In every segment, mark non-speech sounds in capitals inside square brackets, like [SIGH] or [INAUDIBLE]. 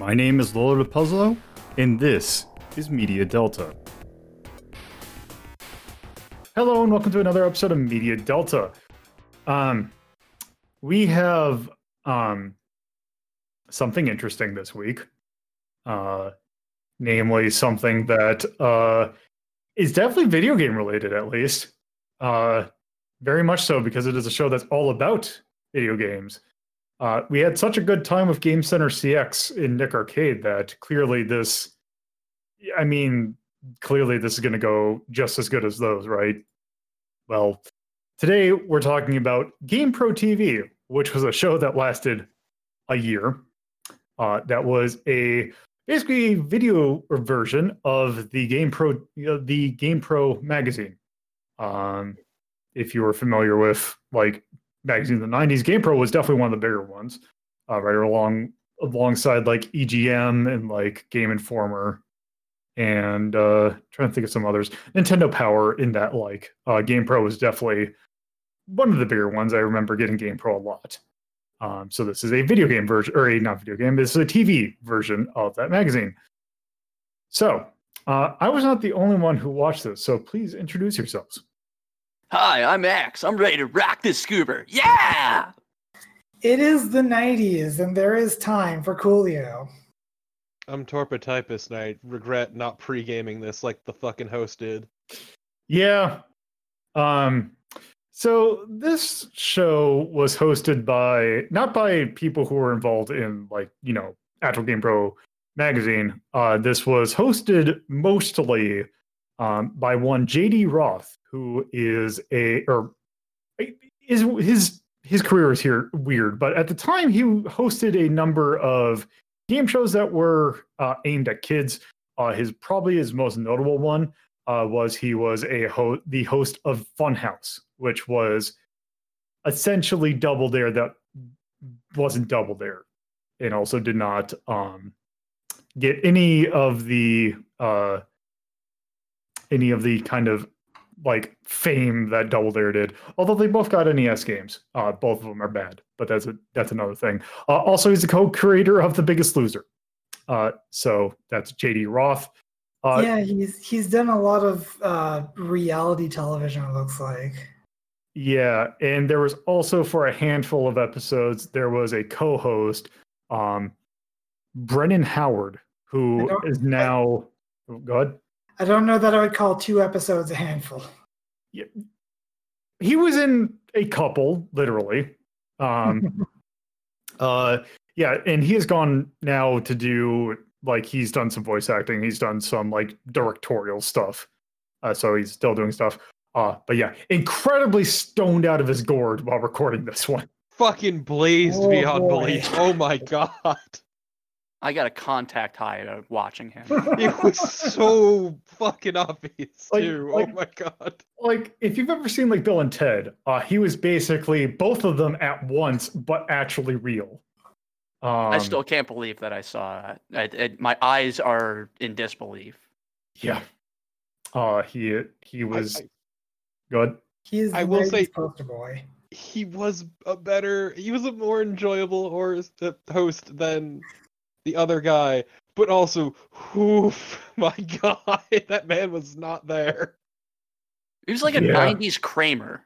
My name is Lolo Puzzlo, and this is Media Delta. Hello, and welcome to another episode of Media Delta. Um, we have um something interesting this week, uh, namely something that uh is definitely video game related, at least. Uh, very much so because it is a show that's all about video games. Uh, we had such a good time with Game Center CX in Nick Arcade that clearly this, I mean, clearly this is going to go just as good as those, right? Well, today we're talking about Game Pro TV, which was a show that lasted a year. Uh, that was a basically a video version of the Game Pro, uh, the Game Pro magazine. Um, if you were familiar with like magazines in the 90s gamepro was definitely one of the bigger ones uh, right along alongside like egm and like game informer and uh trying to think of some others. Nintendo power in that like uh gamepro was definitely one of the bigger ones. I remember getting gamepro a lot. Um so this is a video game version or a not video game this is a tv version of that magazine. So uh i was not the only one who watched this so please introduce yourselves Hi, I'm Axe. I'm ready to rock this scuba. Yeah! It is the 90s, and there is time for Coolio. I'm Torpotypus, and I regret not pre-gaming this like the fucking host did. Yeah. Um so this show was hosted by not by people who were involved in like, you know, Actual Game Pro magazine. Uh this was hosted mostly um by one JD Roth, who is a or is his his career is here weird, but at the time he hosted a number of game shows that were uh, aimed at kids. Uh, his probably his most notable one uh, was he was a ho- the host of Funhouse, which was essentially Double Dare that wasn't Double Dare, and also did not um, get any of the uh, any of the kind of like fame that Double Dare did. Although they both got NES games, uh, both of them are bad, but that's a that's another thing. Uh, also, he's the co-creator of The Biggest Loser, uh, so that's JD Roth. Uh, yeah, he's he's done a lot of uh, reality television. It looks like. Yeah, and there was also for a handful of episodes there was a co-host, um, Brennan Howard, who is now. I, go ahead. I don't know that I would call two episodes a handful. Yeah. He was in a couple, literally. Um, [LAUGHS] uh, yeah, and he has gone now to do like he's done some voice acting. He's done some like directorial stuff. Uh, so he's still doing stuff. Uh, but yeah, incredibly stoned out of his gourd while recording this one. Fucking blazed oh, beyond boy. belief. Oh my god. I got a contact high out watching him. [LAUGHS] it was so fucking obvious like, too. Like, oh my god! Like if you've ever seen like Bill and Ted, uh, he was basically both of them at once, but actually real. Um, I still can't believe that I saw it. it. My eyes are in disbelief. Yeah. Uh he he was I, I, good. He's I will say poster boy. He was a better. He was a more enjoyable or host than the other guy, but also, oof, [LAUGHS] my god, [LAUGHS] that man was not there. He was like a yeah. '90s Kramer.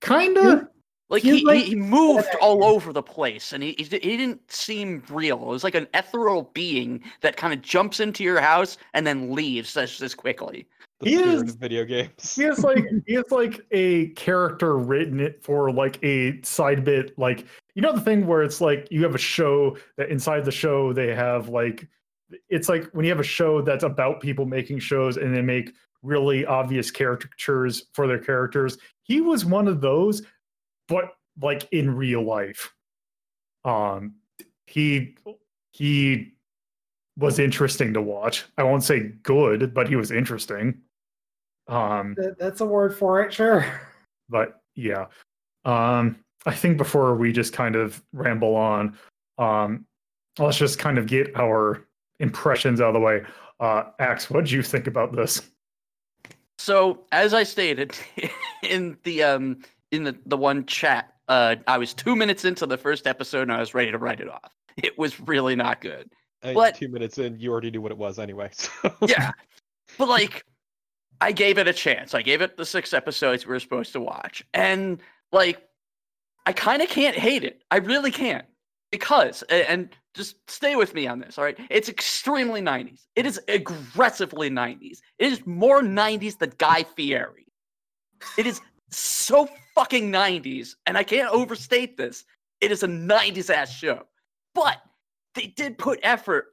Kinda. Like he, like, he moved all over the place, and he, he he didn't seem real. It was like an ethereal being that kind of jumps into your house and then leaves just as quickly. The he is video games. He is like he is like a character written it for like a side bit, like you know the thing where it's like you have a show that inside the show they have like it's like when you have a show that's about people making shows and they make really obvious caricatures for their characters. He was one of those, but like in real life. Um he he was interesting to watch. I won't say good, but he was interesting. Um that's a word for it, sure. But yeah. Um I think before we just kind of ramble on, um, let's just kind of get our impressions out of the way. Uh, Axe, what do you think about this? So, as I stated [LAUGHS] in the um in the the one chat, uh, I was two minutes into the first episode and I was ready to write it off. It was really not good. And But- two minutes in, you already knew what it was anyway. [LAUGHS] So. Yeah. but like I gave it a chance. I gave it the six episodes we were supposed to watch. And like I kind of can't hate it. I really can't. Because and just stay with me on this, all right? It's extremely 90s. It is aggressively 90s. It is more 90s than Guy Fieri. It is so fucking 90s, and I can't overstate this. It is a 90s ass show. But they did put effort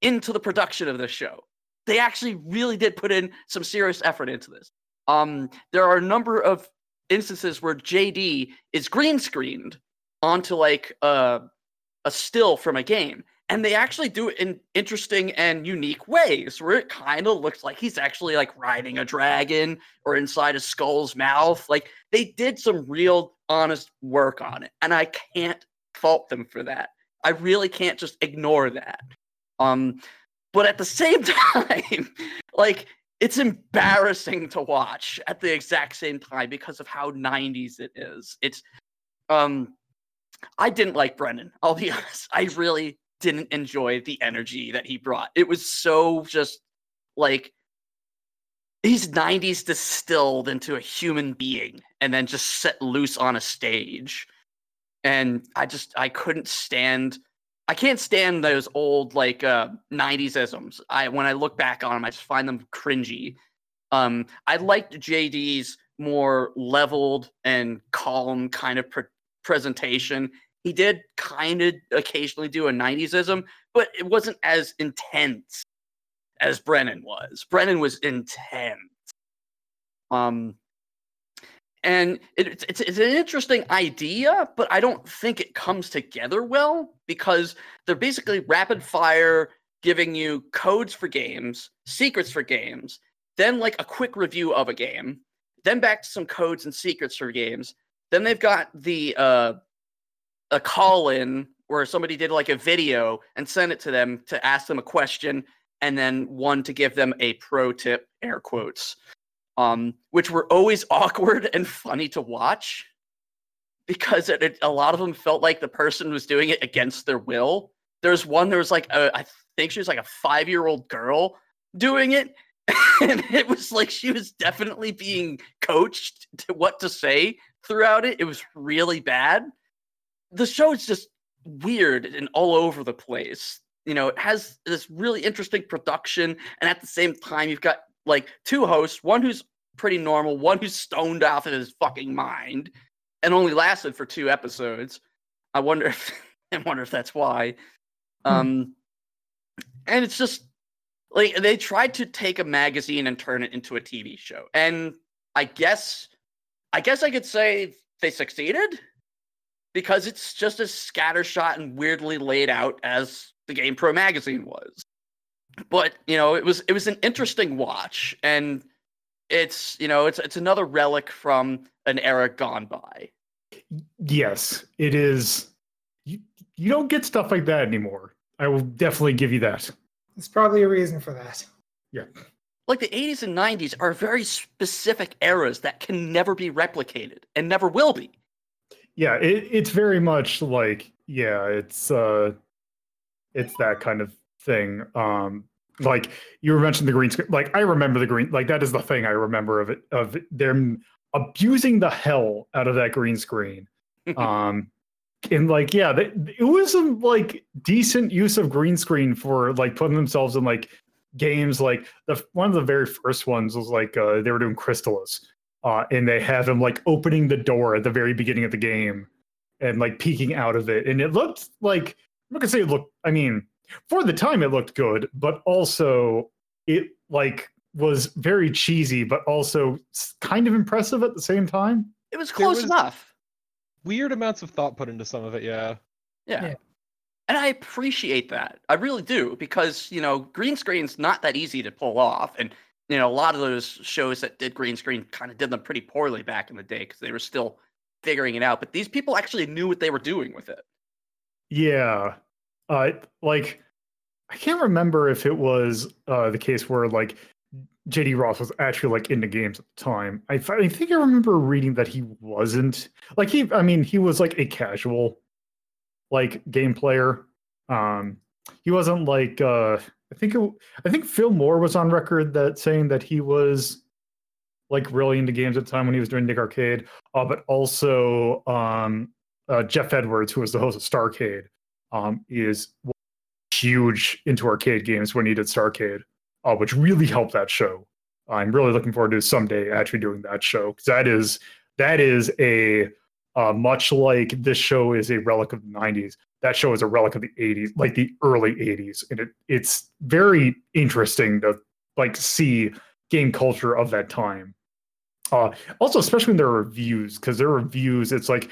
into the production of this show. They actually really did put in some serious effort into this. Um, there are a number of instances where JD is green screened onto like a still from a game, and they actually do it in interesting and unique ways where it kind of looks like he's actually like riding a dragon or inside a skull's mouth. Like they did some real honest work on it, and I can't fault them for that. I really can't just ignore that. Um, but at the same [LAUGHS] time, like it's embarrassing to watch at the exact same time because of how 90s it is. It's um I didn't like Brennan, [LAUGHS] I'll be honest. I really didn't enjoy the energy that he brought. It was so just like he's 90s distilled into a human being and then just set loose on a stage. And I just I couldn't stand I can't stand those old like uh 90s isms. I when I look back on them, I just find them cringy. Um, I liked JD's more leveled and calm kind of pre- presentation. He did kind of occasionally do a 90s ism, but it wasn't as intense as Brennan was. Brennan was intense. Um, and it, it's, it's an interesting idea, but I don't think it comes together well because they're basically rapid fire giving you codes for games, secrets for games, then like a quick review of a game, then back to some codes and secrets for games. Then they've got the uh, a call in where somebody did like a video and sent it to them to ask them a question, and then one to give them a pro tip, air quotes um, which were always [LAUGHS] awkward and funny to watch because it, it- a lot of them felt like the person was doing it against their will. There's one, there was like, a, I think she was like a five year old girl doing it. [LAUGHS] And it was like she was definitely being coached to what to say throughout it. It was really bad. The show is just weird and all over the place. You know, it has this really interesting production, and at the same time, you've got like two hosts, one who's pretty normal, one who's stoned off of his fucking mind, and only lasted for two episodes. I wonder if [LAUGHS] I wonder if that's why. Um, and it's just like they tried to take a magazine and turn it into a TV show, and I guess, I guess I could say they succeeded because it's just as scattershot and weirdly laid out as the Game Pro magazine was but you know it was it was an interesting watch and it's you know it's it's another relic from an era gone by Yes, it is. You, you don't get stuff like that anymore. I will definitely give you that. There's probably a reason for that. Yeah. Like the 80s and 90s are very specific eras that can never be replicated and never will be Yeah, it, it's very much like yeah, it's uh, it's that kind of thing. Um, like you were mentioning the green screen. Like I remember the green. Like that is the thing I remember of it of them abusing the hell out of that green screen. [LAUGHS] um and like yeah they, it was some like decent use of green screen for like putting themselves in like games like the one of the very first ones was like uh they were doing crystalis uh and they have him like opening the door at the very beginning of the game and like peeking out of it and it looked like i'm not gonna say it looked i mean for the time it looked good but also it like was very cheesy but also kind of impressive at the same time it was close was- enough Weird amounts of thought put into some of it, yeah. yeah. Yeah. and i appreciate that i really do because you know green screen's not that easy to pull off and you know a lot of those shows that did green screen kind of did them pretty poorly back in the day because they were still figuring it out but these people actually knew what they were doing with it Yeah. Uh like I can't remember if it was uh the case where like JD Roth was actually like in the games at the time. I, I think I remember reading that he wasn't. Like he I mean he was like a casual like game player. Um, he wasn't like uh, I think it, I think Phil Moore was on record that saying that he was like really into games at the time when he was doing Nick Arcade, uh, but also um, uh, Geoff Edwards, who was the host of Starcade, um, is huge into arcade games when he did Starcade, uh, which really helped that show. I'm really looking forward to someday actually doing that show because that is that is a uh, much like this show is a relic of the 90s. That show is a relic of the 80s, like the early 80s, and it it's very interesting to like see game culture of that time. Uh, also, especially in their reviews, because their reviews, it's like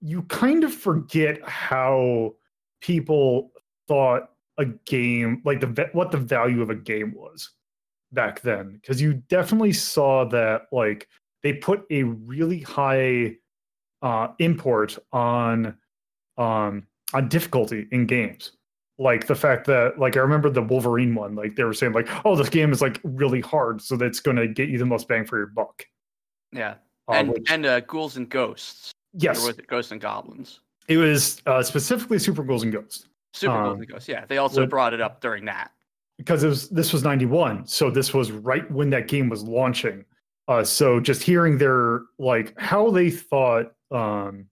you kind of forget how people thought a game like the what the value of a game was back then. Because you definitely saw that like they put a really high uh, import on um, on difficulty in games. Like the fact that like i remember the wolverine one like they were saying like oh this game is like really hard so that's going to get you the most bang for your buck. Yeah, uh, and which- and uh, ghouls and ghosts. yes. it ghosts and goblins? It was uh, specifically super ghouls and ghosts Super ghouls Um, and ghosts. Yeah, they also what- brought it up during that. because it was this was 91 so this was right when that game was launching uh so just hearing their like how they thought um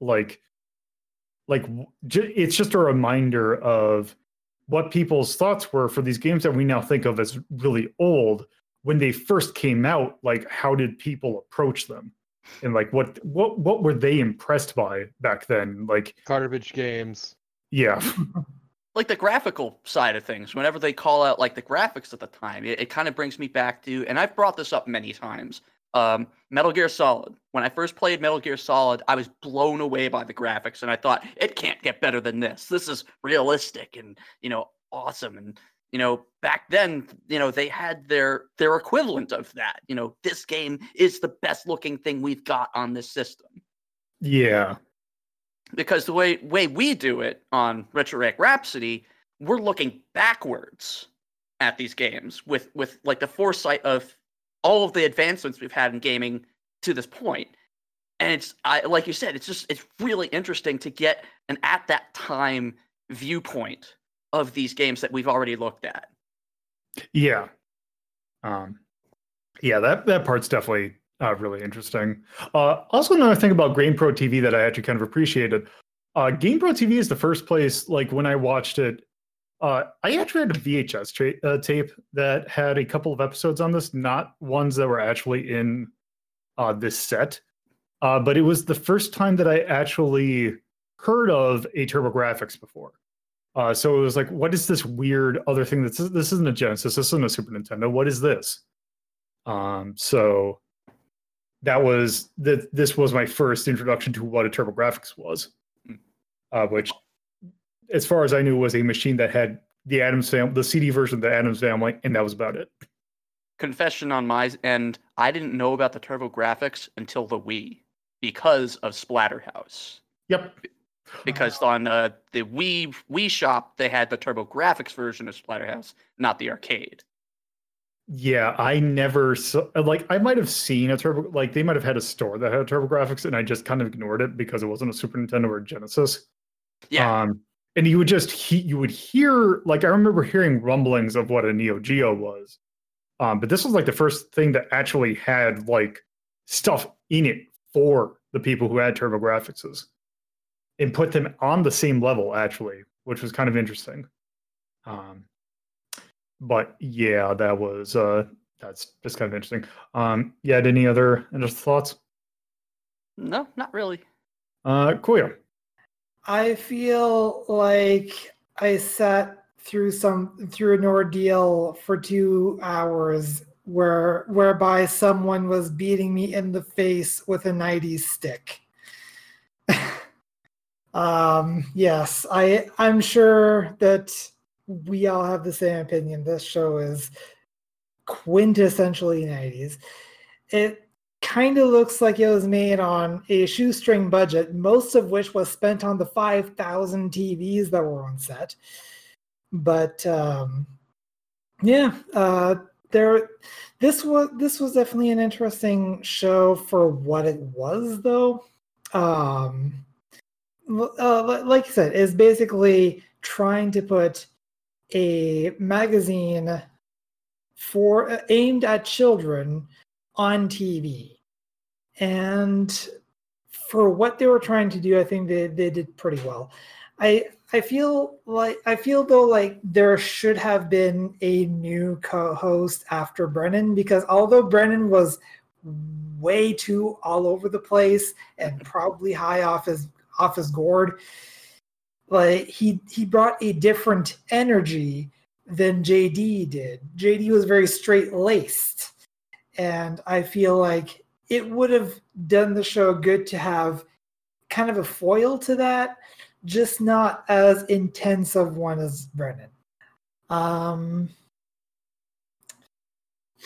like like ju- it's just a reminder of what people's thoughts were for these games that we now think of as really old when they first came out like how did people approach them and like what what what were they impressed by back then? Like Garbage games. yeah. [LAUGHS] Like the graphical side of things whenever they call out like the graphics at the time it, it kind of brings me back to and i've brought this up many times um, metal gear solid. When i first played metal gear solid i was blown away by the graphics and i thought it can't get better than this. This is realistic and you know awesome and you know back then you know they had their their equivalent of that you know this game is the best looking thing we've got on this system yeah because the way way we do it on Retrorack Rhapsody, we're looking backwards at these games with with like the foresight of all of the advancements we've had in gaming to this point. And it's I like you said, it's just it's really interesting to get an at that time viewpoint of these games that we've already looked at. Yeah. Um, yeah, that that part's definitely uh, really interesting. Uh, also, another thing about GamePro TV that I actually kind of appreciated. Uh, GamePro TV is the first place, like when I watched it, uh, I actually had a VHS tra- uh, tape that had a couple of episodes on this, not ones that were actually in uh, this set. Uh, but it was the first time that I actually heard of a TurboGrafx before. Uh, so it was like, what is this weird other thing that's this isn't a Genesis, this isn't a Super Nintendo. What is this? Um, so that was that this was my first introduction to what a TurboGrafx was. Mm. Uh, which as far as I knew was a machine that had the Addams family, the CD version of the Addams family, and that was about it. Confession on my end, I didn't know about the TurboGrafx until the Wii because of Splatterhouse. Yep. Because on uh, the Wii Wii shop they had the TurboGrafx version of Splatterhouse, not the arcade. Yeah, I never saw like I might have seen a turbo like they might have had a store that had TurboGrafx and I just kind of ignored it because it wasn't a Super Nintendo or Genesis. Yeah, Um, and you would just he, you would hear like I remember hearing rumblings of what a Neo Geo was, um, but this was like the first thing that actually had like stuff in it for the people who had TurboGrafxes, and put them on the same level actually, which was kind of interesting. Um, but yeah, that was uh, that's just kind of interesting. Um, yeah, had any other any other thoughts? no, not really. Uh, Koya. I feel like I sat through some through an ordeal for two hours where whereby someone was beating me in the face with a 90s stick. Um yes, I I'm sure that we all have the same opinion. This show is quintessentially 90s. It kind of looks like it was made on a shoestring budget, most of which was spent on the 5,000 TVs that were on set. But um, yeah, uh, there. This was this was definitely an interesting show for what it was, though. Um, uh, like I said, is basically trying to put a magazine for uh, aimed at children on TV, and for what they were trying to do, I think they, they did pretty well. I I feel like I feel though like there should have been a new co-host after Brennan because although Brennan was way too all over the place and probably high off his off his gourd, like he he brought a different energy than JD did. JD was very straight laced, and I feel like it would have done the show good to have kind of a foil to that just not as intense of one as Brennan. Um,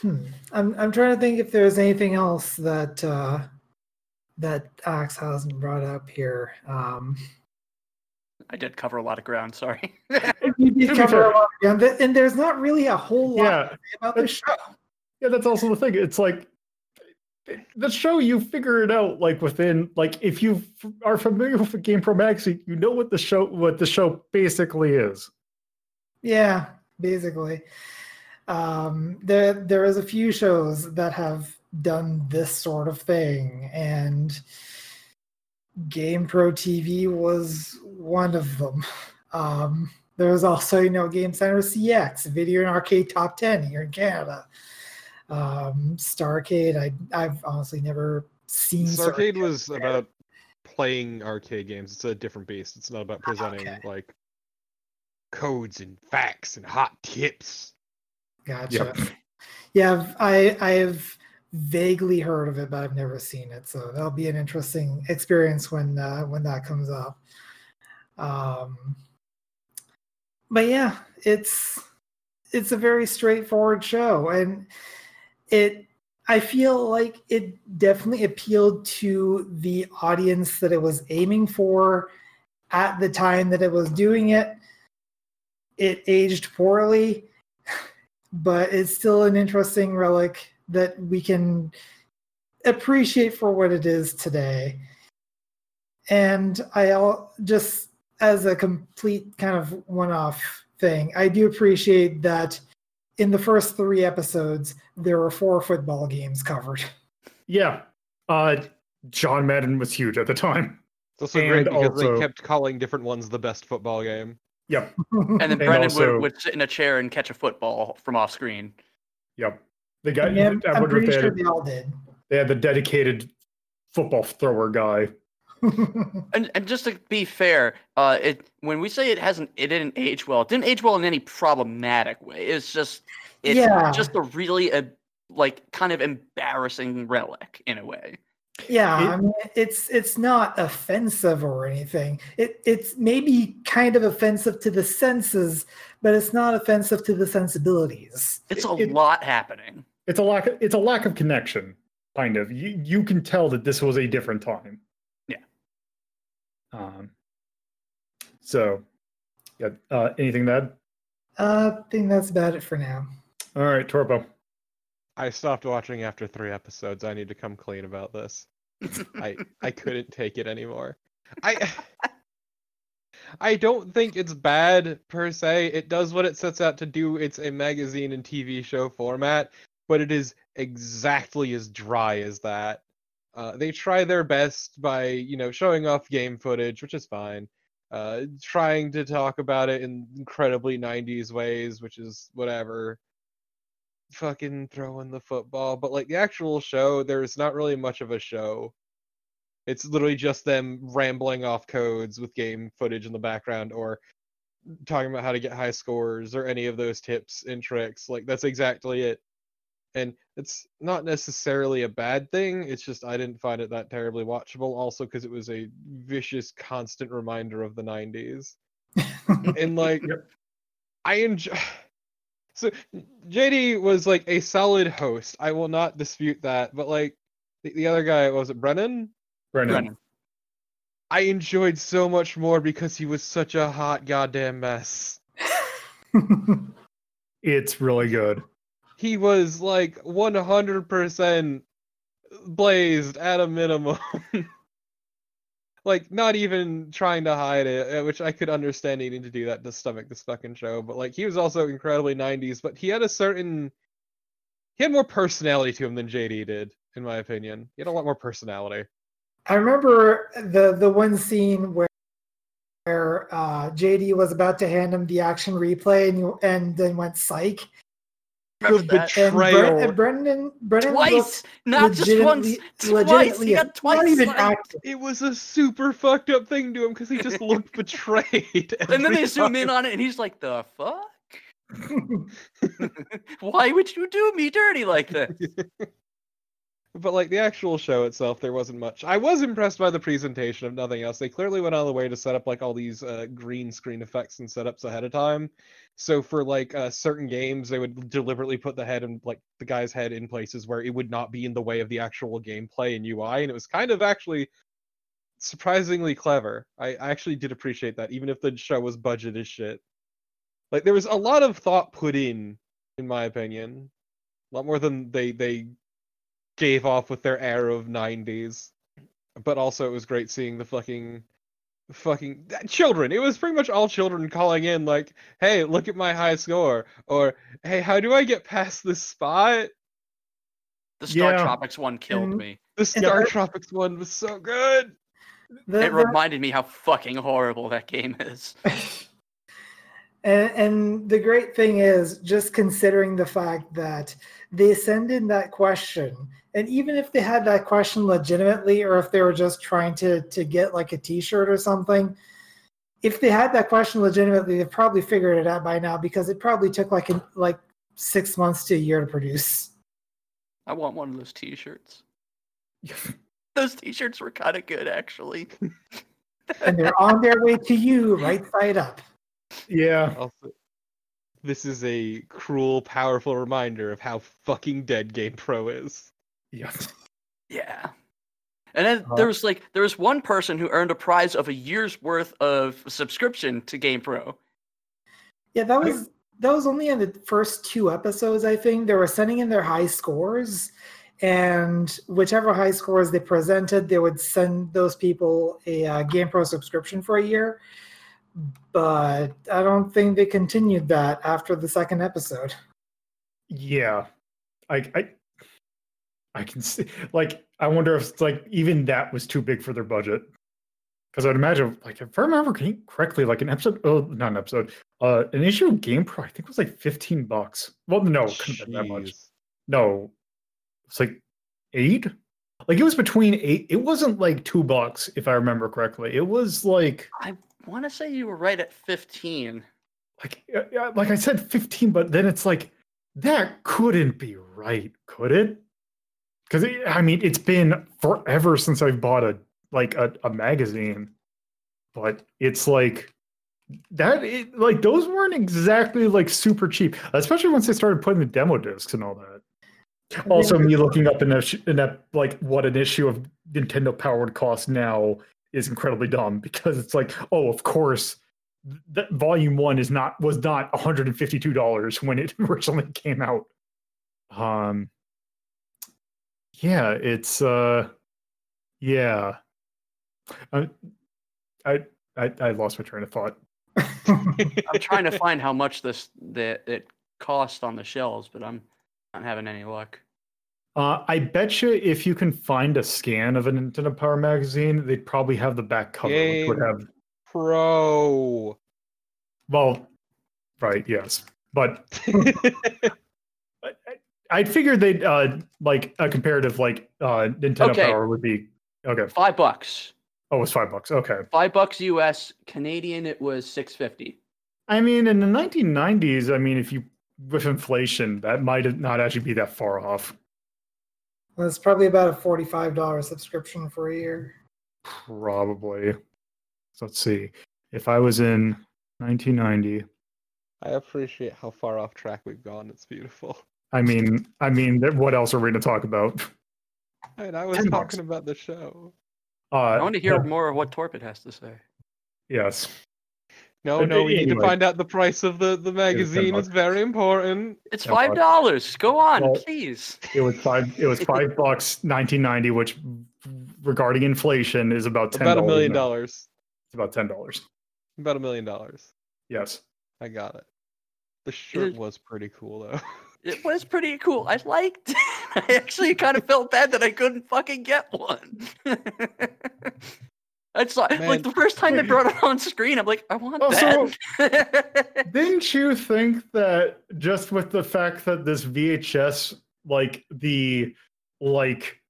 hmm. I'm I'm trying to think if there's anything else that uh, that Axe hasn't brought up here. Um, I did cover a lot of ground. Sorry. [LAUGHS] you did cover a lot of ground, and there's not really a whole lot Yeah, to say about the show. yeah, that's also the thing. It's like the show you figure it out like within like if you f- are familiar with game pro magazine, you know what the show what the show basically is. Yeah, basically. Um, there there is a few shows that have done this sort of thing, and Game Pro TV was one of them. [LAUGHS] Um, there was also, you know, Game Center CX, Video and Arcade Top 10 here in Canada. Um, Starcade, I, I've honestly never seen Arcade Starcade was there. about playing arcade games. It's a different beast. It's not about presenting Okay. like codes and facts and hot tips. Gotcha. Yeah, I've, I I've vaguely heard of it, but I've never seen it. So that'll be an interesting experience when uh, when that comes up. Um, but yeah, it's it's a very straightforward show, and it I feel like it definitely appealed to the audience that it was aiming for at the time that it was doing it. It aged poorly but it's still an interesting relic that we can appreciate for what it is today. And I al- just as a complete kind of one-off thing, I do appreciate that in the first three episodes there were four football games covered. [LAUGHS] Yeah. Uh John Madden was huge at the time. It's also great because also- they kept calling different ones the best football game. Yep. [LAUGHS] And then And Brennan also- would, would sit in a chair and catch a football from off screen. Yep. They got yeah, I I'm wonder if pretty they sure had, they all did. they had the dedicated football thrower guy. [LAUGHS] And and just to be fair, uh, it when we say it hasn't, it didn't age well. It didn't age well in any problematic way. It's just, it's Yeah. just a really a like kind of embarrassing relic in a way. Yeah, It- I mean, it's it's not offensive or anything. It it's maybe kind of offensive to the senses, but it's not offensive to the sensibilities. It's a It- lot happening. It's a lack of, it's a lack of connection, kind of. You you can tell that this was a different time. Yeah. Um so yeah, uh anything to add? Uh, I think that's about it for now. All right, Torpo. I stopped watching after three episodes. I need to come clean about this. I I couldn't take it anymore. I [LAUGHS] I don't think it's bad per se. It does what it sets out to do. It's a magazine and TV show format, but it is exactly as dry as that. Uh, they try their best by you know showing off game footage, which is fine. Uh, trying to talk about it in incredibly 90s ways, which is whatever fucking throwing the football, but like the actual show, there's not really much of a show. It's literally just them rambling off codes with game footage in the background or talking about how to get high scores or any of those tips and tricks. Like that's exactly it. And it's not necessarily a bad thing. It's just I didn't find it that terribly watchable also because it was a vicious constant reminder of the 90s. and like [LAUGHS] Yep. I enjoy [SIGHS] so JD was like a solid host. I will not dispute that. But like the, the other guy, was it Brennan? Brendan. Brennan. I enjoyed so much more because he was such a hot goddamn mess. [LAUGHS] It's really good. He was like 100% blazed at a minimum. [LAUGHS] like not even trying to hide it, uh, which I could understand needing to do that to stomach this fucking show. But like he was also incredibly '90s, but he had a certain he had more personality to him than JD did, in my opinion. He had a lot more personality. I remember the the one scene where where uh, JD was about to hand him the action replay and you, and then went psych. Remember The that? And, Bre- Betrayal. and Brendan Brendan Twice, looked not just once, legitimately- twice. He got twice. not even acting. It was a super fucked up thing to him because he just looked [LAUGHS] betrayed. And then every they zoom in on it, and he's like, "The fuck? [LAUGHS] [LAUGHS] Why would you do me dirty like this?" But like the actual show itself, there wasn't much. I was impressed by the presentation, of nothing else. They clearly went of the way to set up like all these uh, green screen effects and setups ahead of time. So for like uh, certain games, they would deliberately put the head and like the guy's head in places where it would not be in the way of the actual gameplay and UI, and it was kind of actually surprisingly clever. I, I actually did appreciate that, even if the show was budget as shit. Like there was a lot of thought put in, in my opinion, a lot more than they they gave off with their air of 90s. But also it was great seeing the fucking fucking children. It was pretty much all children calling in like, "Hey, look at my high score," or "Hey, how do I get past this spot?" The Star Yeah. Tropics one killed And- me. The Star I- Tropics one was so good. The- It the- reminded me how fucking horrible that game is. [LAUGHS] and, and the great thing is just considering the fact that they send in that question and even if they had that question legitimately or if they were just trying to to get like a t-shirt or something if they had that question legitimately they probably figured it out by now because it probably took like an, like six months to a year to produce I want one of those T-shirts. [LAUGHS] Those T-shirts were kind of good, actually. and they're on their way to you right side up Yeah. [LAUGHS] Also, this is a cruel, powerful reminder of how fucking dead Game Pro is. Yeah. Yeah. And then Uh, there was like there was one person who earned a prize of a year's worth of subscription to Game Pro. Yeah, that was that was only in the first two episodes. I think they were sending in their high scores, and whichever high scores they presented, they would send those people a uh, GamePro subscription for a year. But I don't think they continued that after the second episode. Yeah. I I I can see like I wonder if it's like even that was too big for their budget. Because I'd imagine, like, if I remember correctly, like an episode, oh, not an episode, uh, an issue of Game Pro, I think was like 15 bucks. Well, no, it couldn't have been that much. No, it's like eight. Like it was between eight. It wasn't like two bucks, if I remember correctly. It was like, I want to say you were right at 15. like, like I said, 15. But then it's like that couldn't be right, could it? Because I mean, it's been forever since I've bought a like a, a magazine, but it's like that. It, like those weren't exactly like super cheap, especially once they started putting the demo discs and all that. Also, me looking up in that, in that like what an issue of Nintendo Power would cost now is incredibly dumb because it's like, oh, of course, that volume one is not was not one hundred and fifty two dollars when it [LAUGHS] originally came out. Um, yeah, it's uh, yeah, I, I I I lost my train of thought. I'm trying to find how much this that it cost on the shelves, but I'm not having any luck. Uh, I bet you if you can find a scan of a Nintendo Power magazine, they'd probably have the back cover, which would Game. have Pro. well, right, yes, but I, [LAUGHS] I- I'd figure they'd uh like a comparative like uh Nintendo Okay. Power would be okay. Five bucks. Oh, it's five bucks. Okay. Five bucks US. Canadian, it was six fifty. I mean, in the 1990s, I mean, if you with inflation, that might not actually be that far off. Well, it's probably about a forty-five dollar subscription for a year. Probably. So let's see. If I was in 1990, I appreciate how far off track we've gone. It's beautiful. I mean, I mean, what else are we going to talk about? And I was talking about the show. Uh, I want to hear yeah, more of what Torpid has to say. Yes. No, no, we need to find out the price of the, the magazine. It's very important. It's five dollars. Go on, Well, please. It was five. It was [LAUGHS] five bucks, nineteen ninety, which, regarding inflation, is about ten. About a million dollars. It's about ten dollars. About a million dollars. Yes. I got it. The shirt is- was pretty cool though. [LAUGHS] It was pretty cool. I liked. it. [LAUGHS] I actually kind of felt bad that I couldn't fucking get one. It's like, Man. like the first time they brought it on screen, I'm like, I want oh, Also- that. [LAUGHS] Didn't you think that just with the fact that this VHS, like the like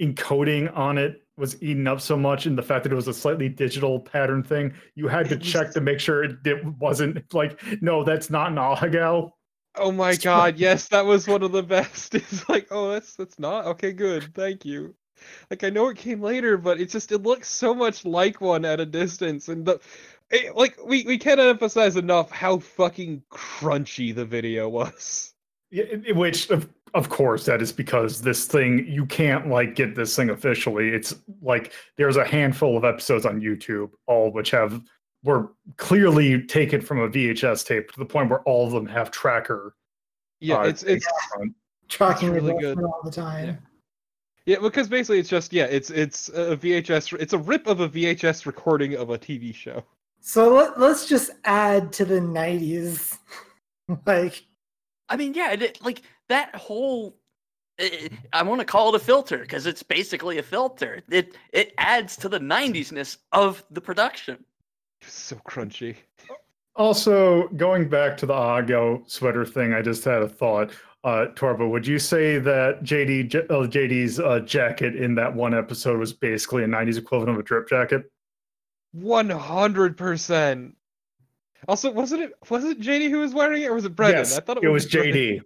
encoding on it was eaten up so much, and the fact that it was a slightly digital pattern thing, you had to [LAUGHS] check to make sure it, it wasn't like, no, that's not an Ahegao. oh my god, yes, that was one of the [LAUGHS] best. It's like, oh that's that's not okay, good, thank you. Like I know it came later, but it just it looks so much like one at a distance, and the it, like we we can't emphasize enough how fucking crunchy the video was. Yeah, it- it- which of, of course that is because this thing you can't like get this thing officially. It's like there's a handful of episodes on YouTube, all which have were clearly taken from a VHS tape to the point where all of them have tracker. Yeah, uh, it's it's. Tracking really really good. good all the time. Yeah, because basically it's just yeah, it's it's a VHS. It's a rip of a VHS recording of a TV show. So let, let's just add to the 90s. [LAUGHS] like, I mean, yeah, it, like that whole. eh, I want to call it a filter because it's basically a filter. It it adds to the '90s-ness of the production. So crunchy. Also, going back to the Ago sweater thing, I just had a thought. Uh, Torba, would you say that JD uh, JD's uh, jacket in that one episode was basically a '90s equivalent of a drip jacket? One hundred percent. Also, wasn't it was it JD who was wearing it, or was it Brendan? Yes, I thought it was Brendan. JD.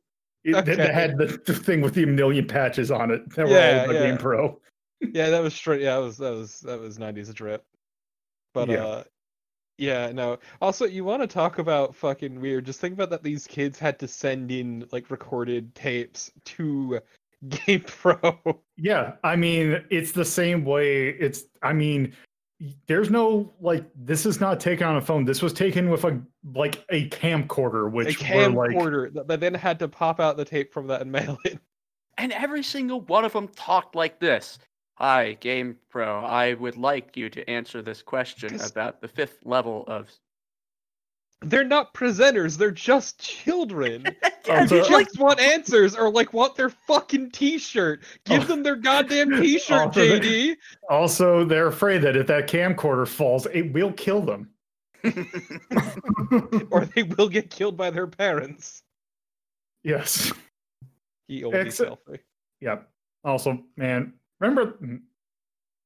It, Okay. had the, the thing with the million patches on it. That were Yeah, all yeah. Game Pro. Yeah, that was straight. Yeah, that was that was that was nineties drip. But Yeah. uh, yeah, no. Also, you want to talk about fucking weird? Just think about that. These kids had to send in like recorded tapes to [LAUGHS] Game Pro. Yeah, I mean, it's the same way. It's, I mean, there's no like, this is not taken on a phone. This was taken with a like a camcorder, a which were like, camcorder that that then had to pop out the tape from that and [LAUGHS] mail it. And every single one of them talked like this. Hi, Game Pro. I would like you to answer this question about the fifth level of. They're not presenters. They're just children. Yeah, so- They like, just want answers or like want their fucking T-shirt. Give Oh. them their goddamn [LAUGHS] T-shirt, Also, they- JD. also they're afraid that if that camcorder falls, it will kill them. [LAUGHS] or they will get killed by their parents. Yes. He oldie Ex- selfie. Yep. Also, man, remember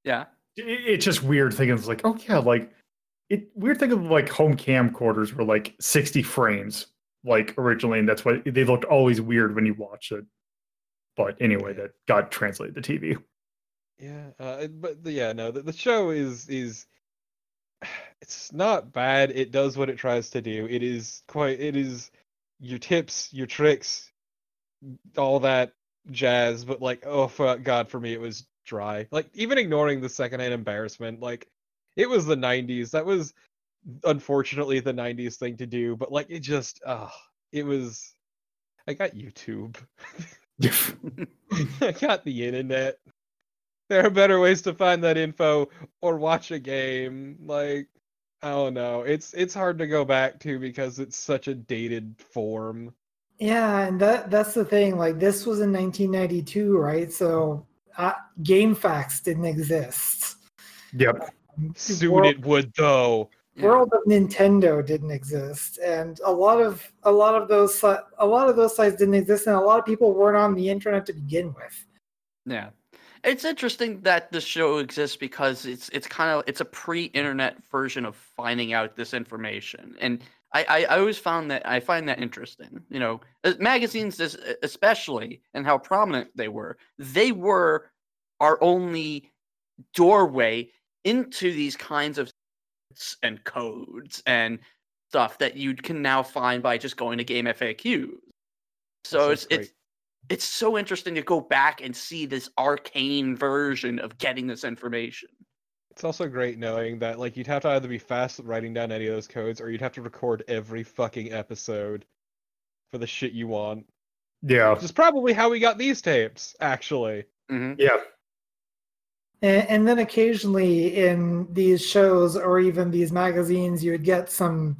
yeah. it, it's just weird thinking it's like, oh yeah, like it weird thinking of like home camcorders were like 60 frames like originally, and that's why they looked always weird when you watch it. But anyway, that got translated to TV. Yeah, uh, but yeah, no, the, the show is is [SIGHS] it's not bad. It does what it tries to do. It is quite. It is your tips, your tricks, all that jazz. But like, oh for God, for me, it was dry. Like even ignoring the secondhand embarrassment, like it was the '90s. That was unfortunately the '90s thing to do. But like, it just, uh it was. I got YouTube. [LAUGHS] I got the internet. There are better ways to find that info or watch a game. Like, I don't know. It's it's hard to go back to because it's such a dated form. Yeah, and that that's the thing. Like, this was in 1992, right? So, uh, GameFAQs didn't exist. Yep. Soon World- it would though. Yeah. World of Nintendo didn't exist, and a lot of a lot of those si- a lot of those sites didn't exist, and a lot of people weren't on the internet to begin with. Yeah. It's interesting that the show exists because it's it's kind of it's a pre-internet version of finding out this information. And I, I, I always found that I find that interesting. You know, uh, magazines especially and how prominent they were. They were our only doorway into these kinds of and codes and stuff that you can now find by just going to Game FAQ. So it's it's it's so interesting to go back and see this arcane version of getting this information. It's also great knowing that like you'd have to either be fast at writing down any of those codes, or you'd have to record every fucking episode for the shit you want. Yeah, Which is probably how we got these tapes, actually. hmm yeah, And, and then occasionally in these shows or even these magazines, you would get some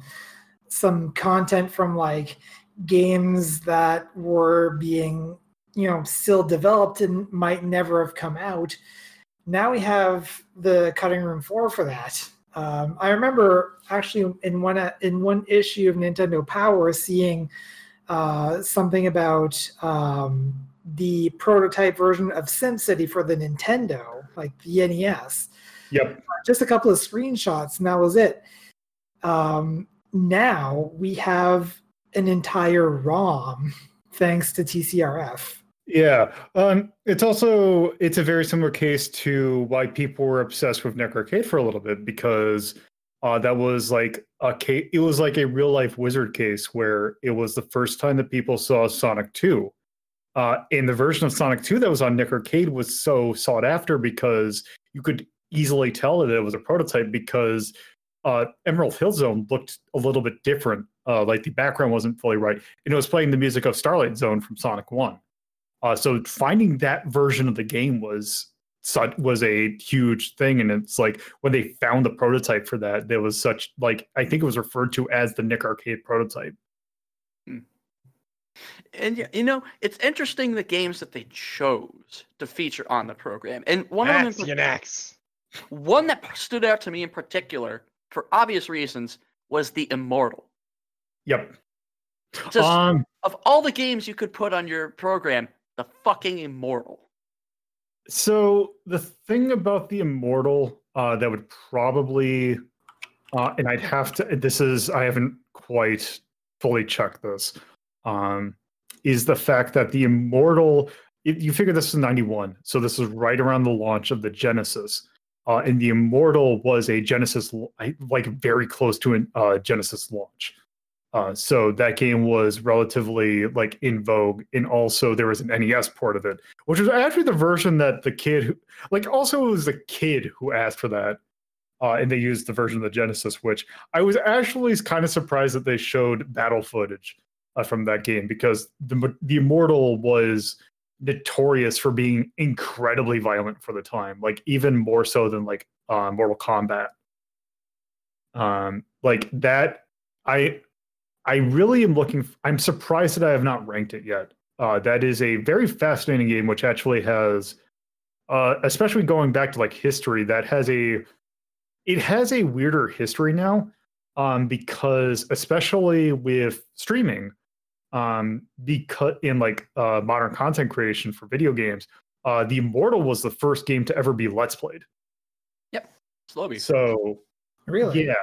some content from like games that were being you know still developed and might never have come out. Now we have the cutting room floor for that. Um, I remember actually in one in one issue of Nintendo Power seeing uh, something about um, the prototype version of SimCity for the Nintendo, like the NES. yep. Just a couple of screenshots, and that was it. Um, now we have an entire ROM thanks to TCRF. Yeah, um, it's also it's a very similar case to why people were obsessed with Nick Arcade for a little bit because uh, that was like a case. It was like a real life wizard case where it was the first time that people saw Sonic Two. Uh, and the version of Sonic Two that was on Nick Arcade was so sought after because you could easily tell that it was a prototype because uh, Emerald Hill Zone looked a little bit different. Uh, like the background wasn't fully right, and it was playing the music of Starlight Zone from Sonic One. Uh, so finding that version of the game was such was a huge thing, and it's like when they found the prototype for that, there was such like I think it was referred to as the Nick Arcade prototype. And y- you know, it's interesting the games that they chose to feature on the program. And one of them, in That's next. one that stood out to me in particular, for obvious reasons, was the Immortal. Yep. Just Um. of all the games you could put on your program, the fucking Immortal. So the thing about the immortal uh, that would probably, uh, and I'd have to. This is I haven't quite fully checked this. Um, is the fact that the immortal? If you figure this is ninety one, so this is right around the launch of the Genesis, uh, and the immortal was a Genesis, like very close to a uh, Genesis launch. Uh, so that game was relatively like in vogue, and also there was an NES port of it, which was actually the version that the kid, who, like, also it was the kid who asked for that, uh, and they used the version of the Genesis. Which I was actually kind of surprised that they showed battle footage uh, from that game because the the Immortal was notorious for being incredibly violent for the time, like even more so than like uh, Mortal Kombat. Um, like that, I I really am looking. I'm surprised that I have not ranked it yet. Uh, that is a very fascinating game, which actually has, uh, especially going back to like history, that has a, it has a weirder history now, um, because especially with streaming, um, because in like uh, modern content creation for video games, uh, the Immortal was the first game to ever be Let's Played. Yep, Slowbeef. So Really? yeah,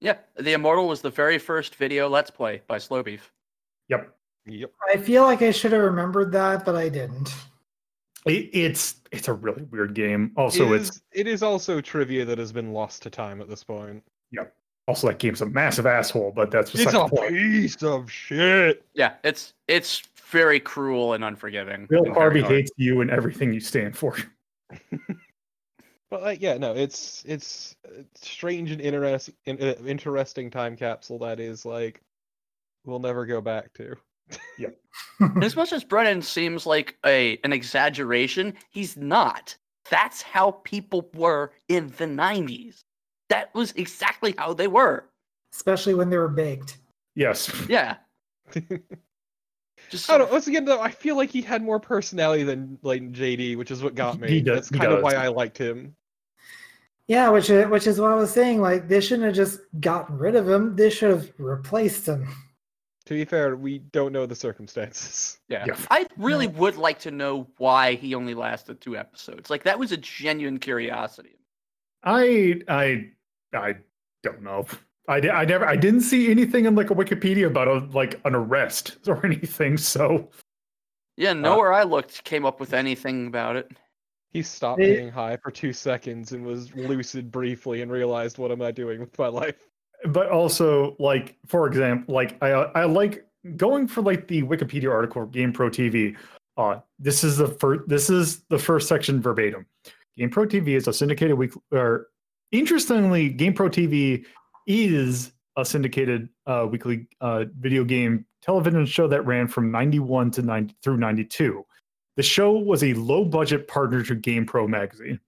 yeah, the Immortal was the very first video Let's Play by Slowbeef. yep. Yep. I feel like I should have remembered that, but I didn't. It, it's it's a really weird game. Also, it it is also trivia that has been lost to time at this point. Yep. Also that game's a massive asshole, but that's It's a point. piece of shit. Yeah, it's it's very cruel and unforgiving. Real and Harvey hates you and everything you stand for. [LAUGHS] But like, yeah, no, it's it's a strange and interesting, uh, interesting time capsule that is like we'll never go back to. And as [LAUGHS] [LAUGHS] much as Brennan seems like a an exaggeration, he's not. That's how people were in the 90s. That was exactly how they were. Especially when they were baked. Yes. [LAUGHS] Yeah. Just I don't. Once again, though, I feel like he had more personality than like JD, which is what got me. he does- That's he kind of why I liked him. Yeah, which is, which is what I was saying. Like they shouldn't have just gotten rid of him. They should have replaced him. To be fair, we don't know the circumstances. yeah. Yeah. I really would like to know why he only lasted two episodes. Like that was a genuine curiosity. I I I don't know. I, I never I didn't see anything in like a Wikipedia about a, like an arrest [LAUGHS] or anything. So Yeah, nowhere I looked came up with anything about it. He stopped They- being high for two seconds and was lucid briefly and realized, "What am I doing with my life?" but also like for example like i i like going for like the wikipedia article for gamepro tv uh this is the first this is the first section verbatim gamepro tv is a syndicated week or interestingly, GamePro TV is a syndicated uh, weekly uh, video game television show that ran from 91 to 90 through 92. The show was a low budget partner to Game Pro magazine.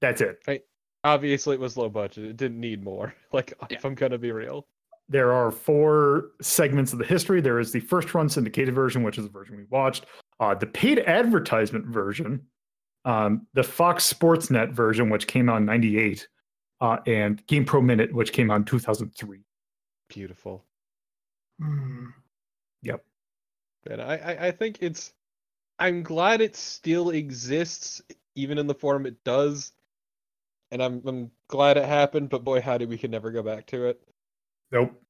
That's it. Right. Obviously, it was low budget. It didn't need more. [LAUGHS] Like, Yeah. if I'm gonna be real. There are four segments of the history. There is the first run syndicated version, which is the version we watched, uh, the paid advertisement version, um, the Fox Sports Net version, which came out in 98, uh, and GamePro Minute, which came out in 2003. Beautiful. Yep. And I, I, I think it's. I'm glad it still exists, even in the form it does. And I'm, I'm glad it happened, but boy, howdy, we could never go back to it. Nope.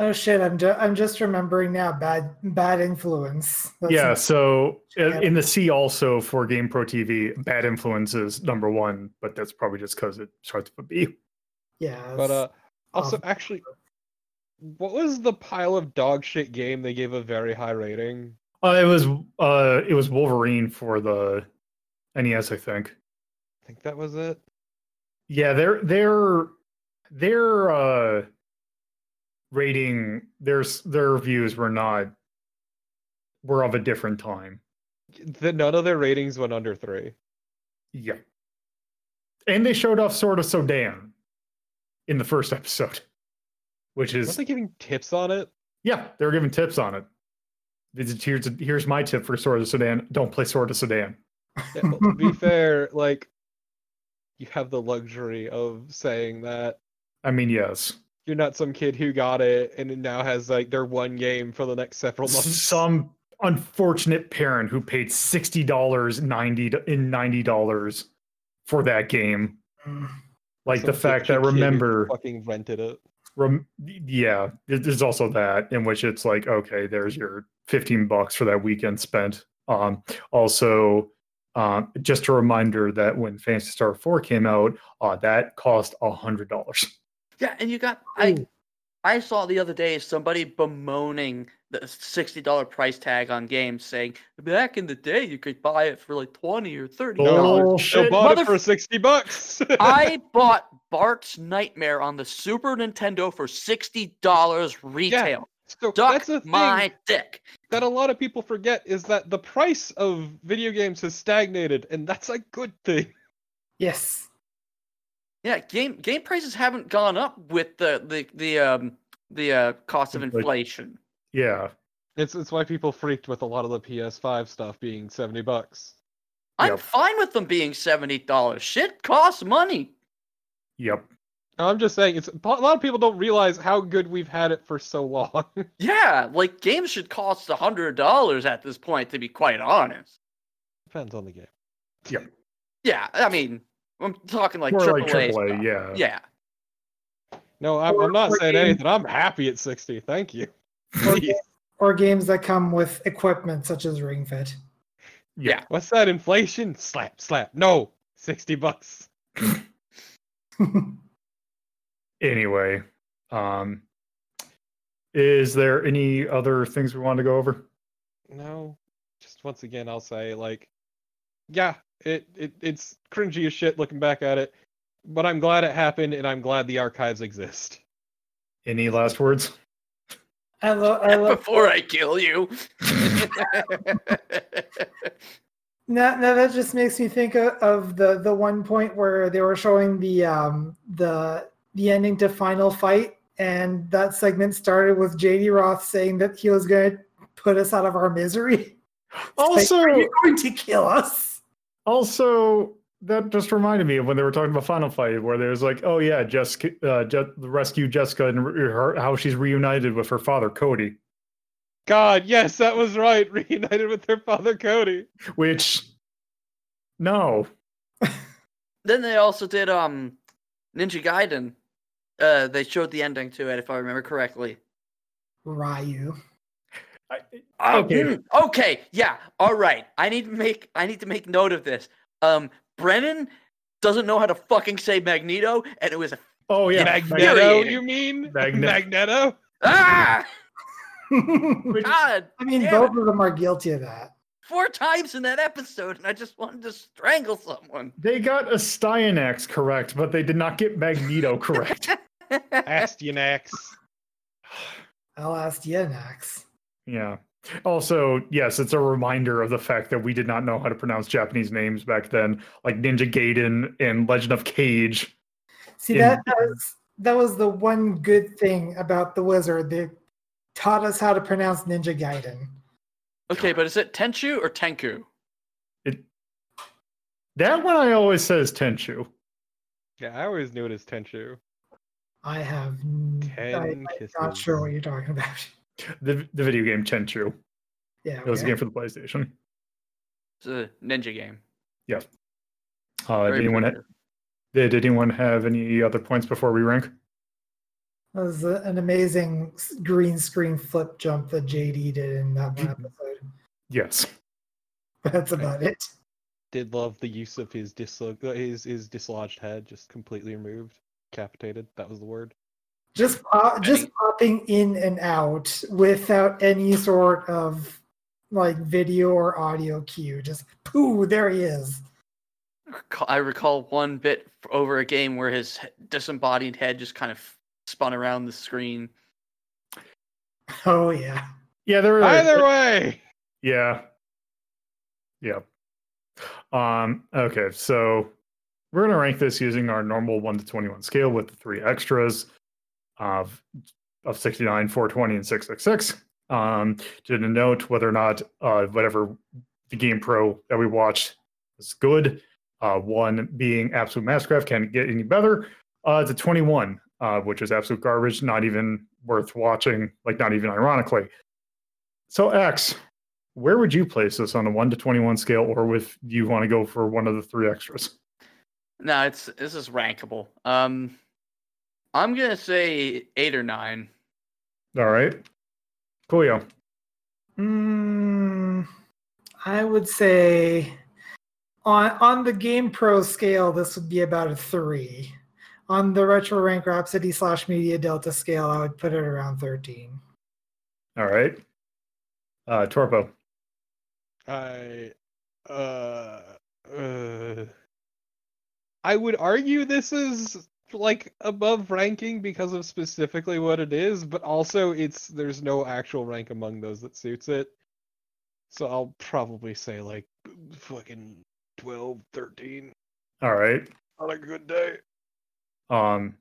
Oh shit! I'm ju- I'm just remembering now. Bad bad influence. That's yeah, so uh, in the C also for Game Pro TV, Bad Influence is number one, but that's probably just because it starts with B. yeah. But uh, also, um, actually, what was the pile of dog shit game they gave a very high rating? Uh, it was uh, it was Wolverine for the NES, I think. I think that was it. Yeah, their their their uh rating their their reviews were not were of a different time. The, none of their ratings went under three. Yeah. And they showed off Sword of Sodan in the first episode. [LAUGHS] Which is they giving tips on it? yeah, they were giving tips on it. Here's here's my tip for Sword of Sodan. Don't play Sword of Sodan. Yeah, well, to be [LAUGHS] fair, like you have the luxury of saying that I mean, yes. you're not some kid who got it and it now has like their one game for the next several months. Some unfortunate parent who paid sixty dollars ninety in ninety dollars for that game. Like the fact that remember, fucking rented it. rem, yeah, there's also that in which it's like, okay, there's your fifteen bucks for that weekend spent. Um, also, um, just a reminder that when Phantasy Star Four came out, uh, that cost a hundred dollars. Yeah, and you got I Ooh. I saw the other day somebody bemoaning the sixty dollar price tag on games, saying back in the day you could buy it for like twenty or $30. Bullshit. So bought it for sixty bucks. [LAUGHS] I bought Bart's Nightmare on the Super Nintendo for sixty dollars retail. So Duck that's the thing my dick. that a lot of people forget is that the price of video games has stagnated, and that's a good thing. Yes. Yeah, game game prices haven't gone up with the the the um the uh, cost of Like- inflation. Yeah, It's it's why people freaked with a lot of the PS5 stuff being seventy bucks. I'm Yep. fine with them being seventy dollars. Shit costs money. yep. No, I'm just saying, it's a lot of people don't realize how good we've had it for so long. [LAUGHS] Yeah, like games should cost a hundred dollars at this point, to be quite honest. Depends on the game. Yeah, Yeah, I mean, I'm talking like More AAA. like AAA, yeah. Yeah. No, I'm, Or- I'm not saying games- anything. I'm happy at sixty. Thank you. [LAUGHS] Or, Please. or games that come with equipment such as Ring Fit. Yeah. What's that inflation? Slap, slap. No, sixty bucks. [LAUGHS] Anyway, um, is there any other things we want to go over? No, just once again, I'll say like, yeah, it, it it's cringy as shit looking back at it, but I'm glad it happened, and I'm glad the archives exist. Any last words? I love. I love. Before I kill you. [LAUGHS] Now, now that just makes me think of, of the the one point where they were showing the um the the ending to Final Fight, and that segment started with JD Roth saying that he was going to put us out of our misery. [LAUGHS] It's like, Also, are you going to kill us? also, that just reminded me of when they were talking about Final Fight, where there's like, oh yeah, Jessica, uh, Je- rescue Jessica and re- her, how she's reunited with her father Cody, God, yes, that was right. [LAUGHS] Reunited with their father Cody. which, no, [LAUGHS] then they also did um Ninja Gaiden. Uh, they showed the ending to it, if I remember correctly. Ryu. I, Oh, Okay. okay, yeah, all right. I need to make I need to make note of this. Um, Brennan doesn't know how to fucking say Magneto, and it was a oh yeah, Magneto, Infuriating. you mean? Magne- Magneto? ah [LAUGHS] I God. mean, Damn both of them are guilty of that. four times in that episode, and I just wanted to strangle someone. They got Astyanax correct, but they did not get Magneto correct. [LAUGHS] Astyanax. I'll ask Yenax. yeah. Also, yes, it's a reminder of the fact that we did not know how to pronounce Japanese names back then, like Ninja Gaiden and Legend of Kage. See In- that was that was the one good thing about the wizard. They taught us how to pronounce Ninja Gaiden. okay, but is it Tenchu or Tenku? It that one I always says Tenchu. Yeah, I always knew it as Tenchu. I have n- Ten I, am kisses. not sure what you're talking about. [LAUGHS] The the video game Tenchu. Yeah, It was a game for the PlayStation. It's a ninja game. Yeah. Uh, did anyone ha- did anyone have any other points before we rank? That was a- an amazing green screen flip jump that JD did in that one Mhm. episode. Yes. [LAUGHS] That's about it. Did love the use of his dislo- uh, his his dislodged head, just completely removed, decapitated. That was the word. Just pop, just Any- popping in and out without any sort of like video or audio cue. Just pooh, there he is. I recall one bit over a game where his disembodied head just kind of spun around the screen. Oh yeah. Yeah, there were Either way, Yeah. Yeah. Um, okay, so we're gonna rank this using our normal 1 to 21 scale with the three extras of of 69, 420, and 666. Um, to denote whether or not uh whatever the game pro that we watched is good. Uh one being absolute masscraft can't get any better. Uh to 21, uh, which is absolute garbage, not even worth watching, like not even ironically. So X, where would you place this on a one to twenty-one scale, or do you want to go for one of the three extras? No, it's this is rankable. Um, I'm gonna say eight or nine. All right, Coolio. Mm, I would say on on the Game Pro scale, this would be about a three. On the Retro Rank Rhapsody slash Media Delta scale, I would put it around thirteen. All right, uh, Torpo. I uh uh I would argue this is like above ranking because of specifically what it is, but also it's there's no actual rank among those that suits it. So I'll probably say like fucking 12, 13 All right. on a good day. Um,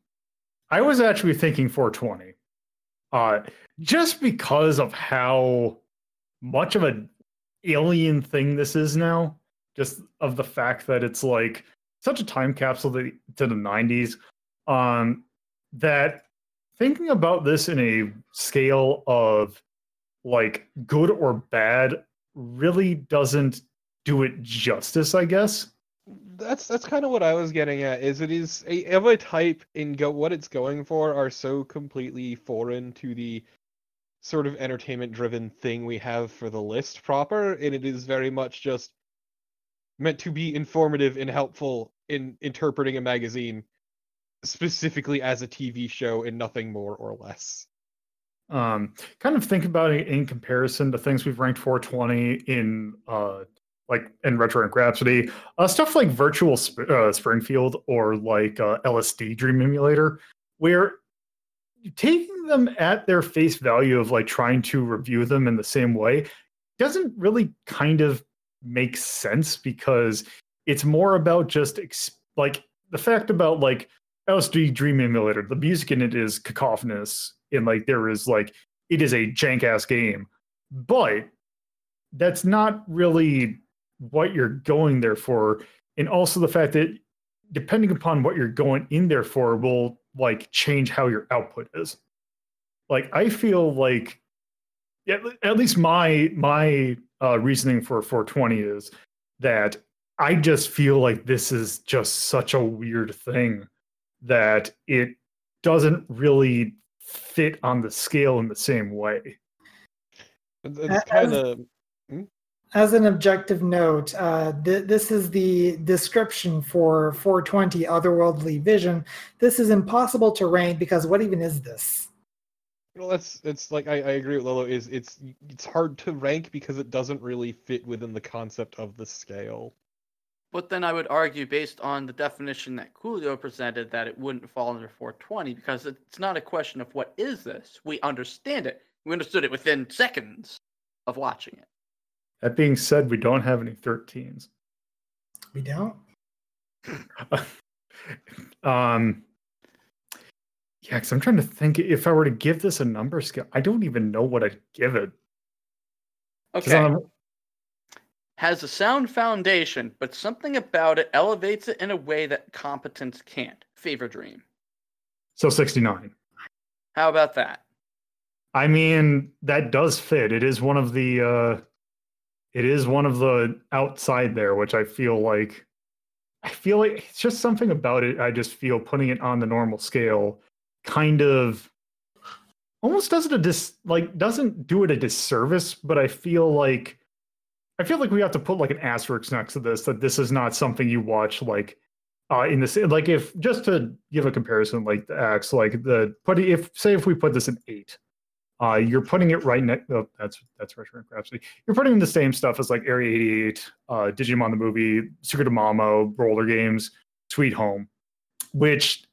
I was actually thinking 420, uh, just because of how much of an alien thing this is now. Just of the fact that it's like such a time capsule to, the 90s. Um, that thinking about this in a scale of like good or bad really doesn't do it justice, I guess. That's that's kind of what I was getting at. Is it is a, of a type in go what it's going for are so completely foreign to the sort of entertainment driven thing we have for the list proper, and it is very much just meant to be informative and helpful in interpreting a magazine specifically as a TV show and nothing more or less. um kind of think about it in comparison to things we've ranked 420 in uh like in retro and Rhapsody, uh, stuff like virtual Sp- uh, springfield or like uh, lsd dream emulator where taking them at their face value of like trying to review them in the same way doesn't really kind of make sense because it's more about just like the fact about like LSD Dream Emulator, the music in it is cacophonous and like there is like it is a jank ass game, but that's not really what you're going there for. And also the fact that depending upon what you're going in there for will like change how your output is. Like I feel like at least my my uh, reasoning for 420 is that I just feel like this is just such a weird thing that it doesn't really fit on the scale in the same way. It's As- kind of As an objective note, uh, th- this is the description for 420 Otherworldly Vision. This is impossible to rank because what even is this? Well, that's it's like I, I agree with Lolo. Is it's it's hard to rank because it doesn't really fit within the concept of the scale. But then I would argue, based on the definition that Coolio presented, that it wouldn't fall under 420 because it's not a question of what is this. We understand it. We understood it within seconds of watching it. That being said, we don't have any 13s. we don't. [LAUGHS] um, yeah, because I'm trying to think if I were to give this a number scale, I don't even know what I'd give it. Okay. Has a sound foundation, but something about it elevates it in a way that competence can't. Fever Dream. so 69. How about that? I mean, that does fit. It is one of the uh it is one of the outside there, which I feel like I feel like it's just something about it. I just feel putting it on the normal scale kind of almost does it a dis like doesn't do it a disservice, but I feel like I feel like we have to put like an asterisk next to this that this is not something you watch like uh in this like if just to give a comparison like the X like the put if say if we put this in eight uh, you're putting it right next. Oh, that's that's Retro Crapsy. You're putting in the same stuff as like Area 88, uh, Digimon the movie, Secret of Mamo, Roller Games, Sweet Home, which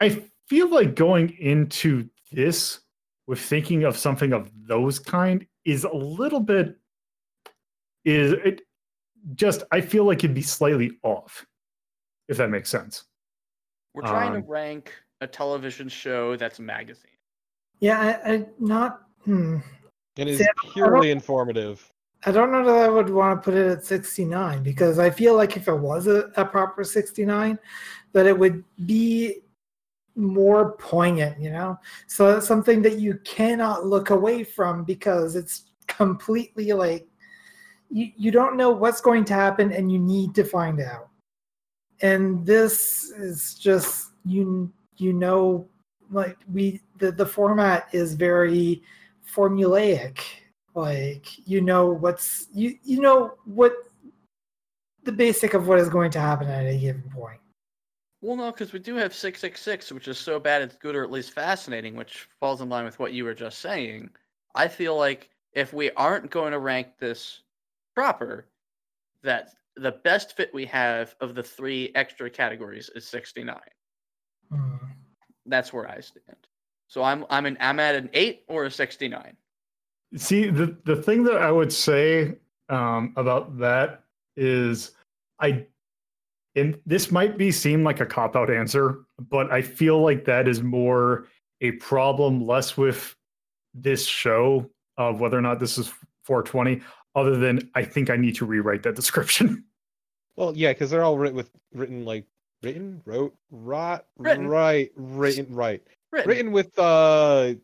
I feel like going into this with thinking of something of those kind is a little bit is it just I feel like it'd be slightly off, if that makes sense. We're trying Um, to rank a television show that's a magazine. Yeah, I, I not. Hmm. It is See, I purely informative. I don't know that I would want to put it at 69 because I feel like if it was a, a proper 69, that it would be more poignant, you know? So it's something that you cannot look away from because it's completely like you, you don't know what's going to happen and you need to find out. And this is just you you know like we the, the format is very formulaic like you know what's you you know what the basic of what is going to happen at a given point Well, no, because we do have 666, which is so bad it's good or at least fascinating, which falls in line with what you were just saying. I feel like if we aren't going to rank this proper, that the best fit we have of the three extra categories is 69. Hmm. That's where I stand. So I'm I'm an I'm at an eight or a 69. See, the the thing that I would say um, about that is, I, and this might be seem like a cop out answer, but I feel like that is more a problem less with this show of whether or not this is 420, other than I think I need to rewrite that description. [LAUGHS] Well, yeah, because they're all written with written like written, wrote, right, Written. right, written, right, Written. written with uh,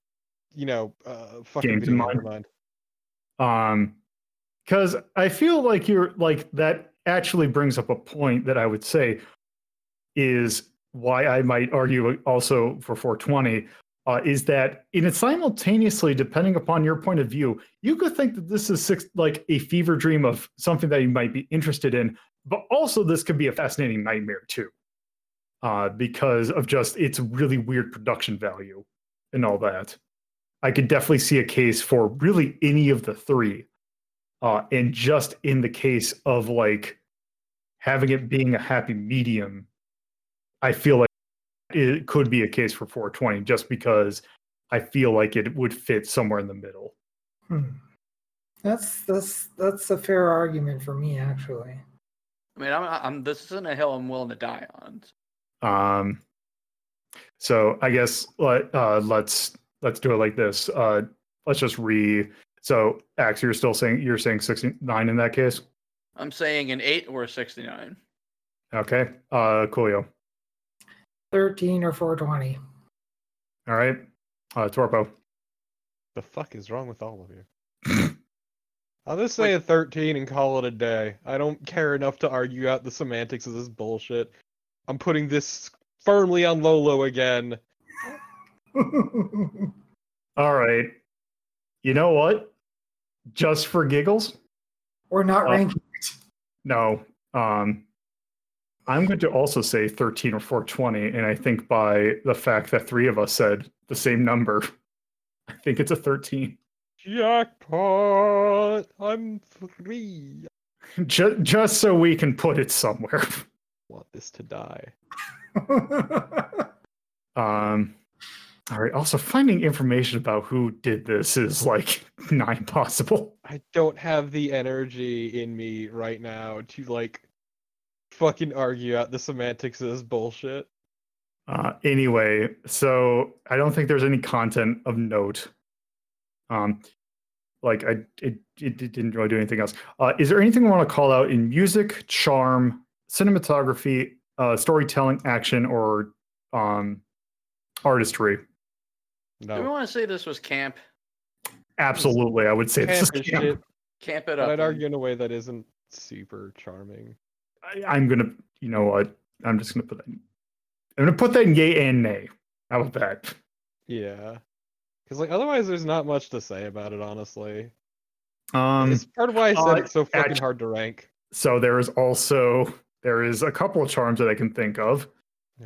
you know, uh, fucking Games in video games mind. um because i feel like you're like that actually brings up a point that i would say is why i might argue also for 420 uh, is that in it simultaneously depending upon your point of view you could think that this is six, like a fever dream of something that you might be interested in but also this could be a fascinating nightmare too uh, because of just its really weird production value and all that I could definitely see a case for really any of the three. Uh, and just in the case of like having it being a happy medium, I feel like it could be a case for 420 just because I feel like it would fit somewhere in the middle. Hmm. that's that's that's a fair argument for me actually I mean, I'm, I'm this isn't a hill I'm willing to die on. Um, so I guess let, uh, let's let's do it like this. Uh, let's just re. So Ax, you're still saying you're saying 69 in that case. I'm saying an eight or a 69. Okay. Uh, Coolio. 13 or 420 All right. Uh, Torpo. The fuck is wrong with all of you? [LAUGHS] I'll just say a 13 and call it a day. I don't care enough to argue out the semantics of this bullshit. I'm putting this firmly on Lolo again. [LAUGHS] All right. You know what? Just for giggles? we're not Uh, ranking No. Um, I'm going to also say 13 or 420. And I think by the fact that three of us said the same number, [LAUGHS] I think it's a 13. Jackpot! I'm free. Just, just so we can put it somewhere. Want this to die. [LAUGHS] Um, all right. Also, finding information about who did this is like [LAUGHS] not impossible. I don't have the energy in me right now to like fucking argue out the semantics of this bullshit. Uh, anyway, so I don't think there's any content of note. Um, like I, it, it, it didn't really do anything else. Uh, is there anything we want to call out in music, charm, cinematography, uh, storytelling, action, or um, artistry? Do we want to say this was camp? Absolutely, I would say this is Camp camp. shit, Camp it but up. I'd argue in a way that isn't super charming. I, I'm gonna, you know what? I'm just gonna put that. In, I'm gonna put that in yay and nay. How about that? Yeah. Because like otherwise there's not much to say about it, honestly. Um, it's part of why I said uh, it's so fucking act- hard to rank. so there is also there is a couple of charms that I can think of.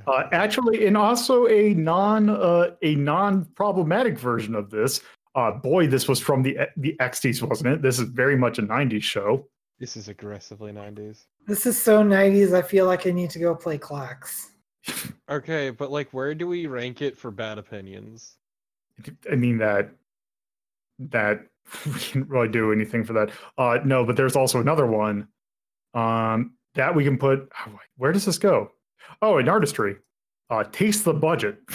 Uh, actually, and also a non uh, a non problematic version of this. Uh, boy, this was from the the XTs, wasn't it? This is very much a '90s show. This is aggressively 90s. this is so 90s. I feel like I need to go play Klax. [LAUGHS] Okay, but like where do we rank it for bad opinions? I mean that that [LAUGHS] we can't really do anything for that. Uh, no, but there's also another one um, that we can put. oh, Where does this go? Oh, in artistry. Uh, taste the budget. [LAUGHS]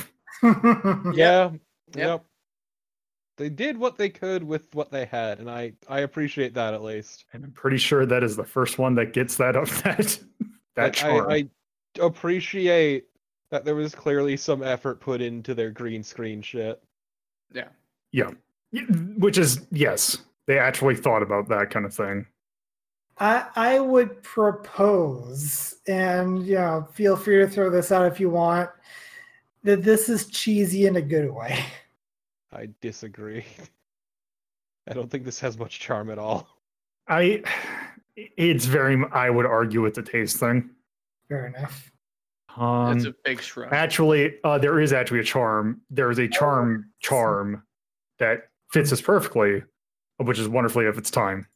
Yeah. Yep. Yep. They did what they could with what they had, and I I appreciate that at least. And I'm pretty sure that is the first one that gets that up [LAUGHS] that that Like, charm. I, I appreciate that there was clearly some effort put into their green screen shit. Yeah. Yeah. Which is yes, they actually thought about that kind of thing. I I would propose, and you know, feel free to throw this out if you want, that this is cheesy in a good way. [LAUGHS] I disagree. [LAUGHS] I don't think this has much charm at all. I it's very I would argue it's a taste thing. Fair enough. Um It's a big shrug. actually uh there is actually a charm. There is a charm charm that fits us perfectly, which is wonderfully of its time,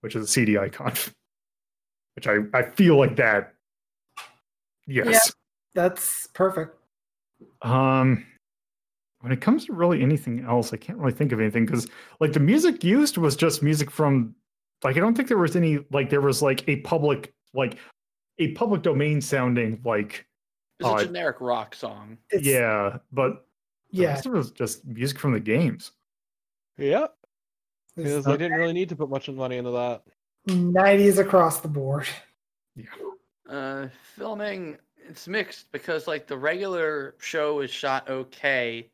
which is a CD icon. [LAUGHS] Which I, I feel like that. Yes. That's perfect. Um, when it comes to really anything else, I can't really think of anything because like the music used was just music from like I don't think there was any like there was like a public like a public domain sounding like It's uh, a generic rock song. Yeah, but yeah. it was just music from the games. Yep. It's Because they didn't really need to put much money into that. 90s across the board. Yeah. Uh, filming it's mixed because like the regular show was shot okay,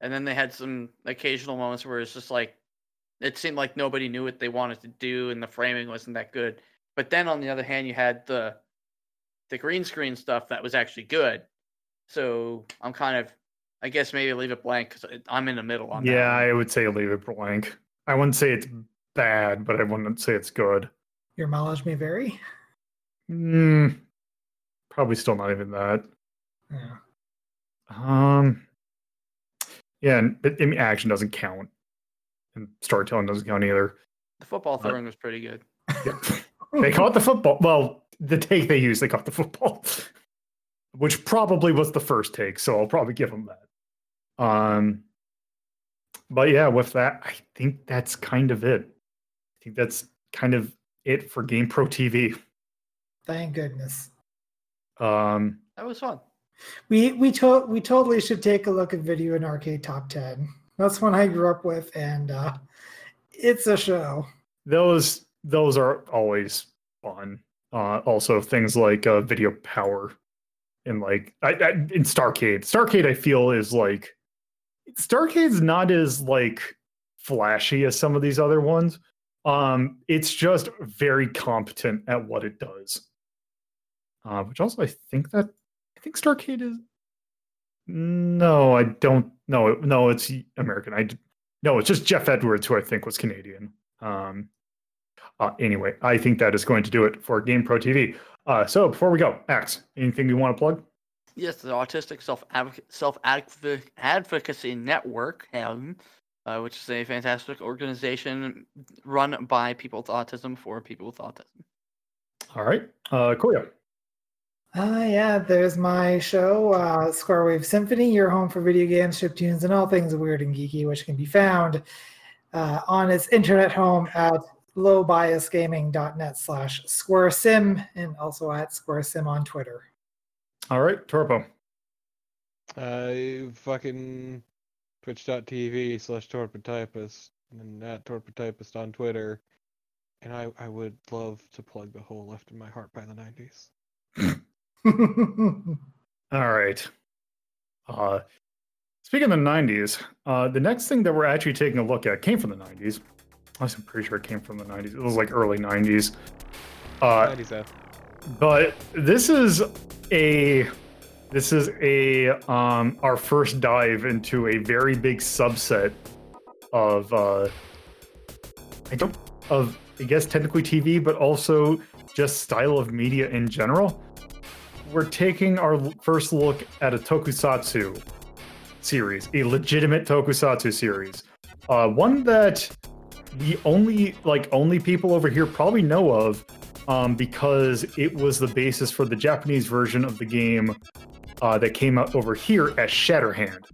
and then they had some occasional moments where it's just like it seemed like nobody knew what they wanted to do, and the framing wasn't that good. But then on the other hand, you had the the green screen stuff that was actually good. So I'm kind of, I guess maybe leave it blank because I'm in the middle on that. Yeah. I would say leave it blank. I wouldn't say it's bad, but I wouldn't say it's good. Your mileage may vary. Mm, probably still not even that. Yeah. Um, yeah, and but, I mean, action doesn't count, and storytelling doesn't count either. the football Uh, throwing was pretty good. Yeah. they caught the football. Well, the take they used, they caught the football, [LAUGHS] which probably was the first take. So I'll probably give them that. Um, but yeah, with that, I think that's kind of it. I think that's kind of it for Game Pro TV. Thank goodness. Um, That was fun. We we to- we totally should take a look at Video and Arcade Top 10. That's one I grew up with, and uh, it's a show. those those are always fun. Uh, also, things like uh, video power and like I, I, in Starcade. Starcade, I feel is like Starcade's not as like flashy as some of these other ones. Um, it's just very competent at what it does. Uh, which also I think that I think Starcade is. No, I don't. No, no, it's American. I no, it's just Geoff Edwards, who I think was Canadian. Um, uh, anyway, I think that is going to do it for Game Pro TV. Uh, so before we go, Axe, anything you want to plug? Yes, the Autistic Self Self Advocacy Network um, uh, which is a fantastic organization run by people with autism for people with autism. All right. Uh, Koya. Uh, yeah, there's my show, uh, Square Wave Symphony, your home for video games, chiptunes, and all things weird and geeky, which can be found uh, on its internet home at lowbiasgaming.net slash squaresim and also at squaresim on Twitter. All right. Torpo. Uh, fucking twitch.tv slash torpotypist and at torpotypist on Twitter. And I, I would love to plug the hole left in my heart by the 90s. [LAUGHS] All right. Uh, speaking of the 90s, uh, the next thing that we're actually taking a look at came from the 90s. I'm pretty sure it came from the 90s. It was like early 90s. Uh, 90s, uh, but this is a this is a um our first dive into a very big subset of uh I don't of I guess technically TV, but also just style of media in general. We're taking our first look at a tokusatsu series, a legitimate tokusatsu series. Uh, one that the only like only people over here probably know of um, because it was the basis for the Japanese version of the game uh, that came out over here as Shatterhand.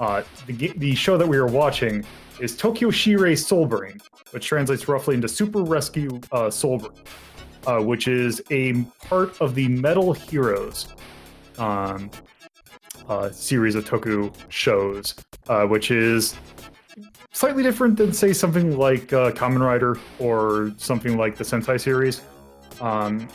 Uh, the, the show that we were watching is Tokkyu Shirei Solbrain, which translates roughly into Super Rescue uh, Solbrain, uh, which is a part of the Metal Heroes um, uh, series of Toku shows, uh, which is slightly different than, say, something like uh, Kamen Rider or something like the Sentai series. Um,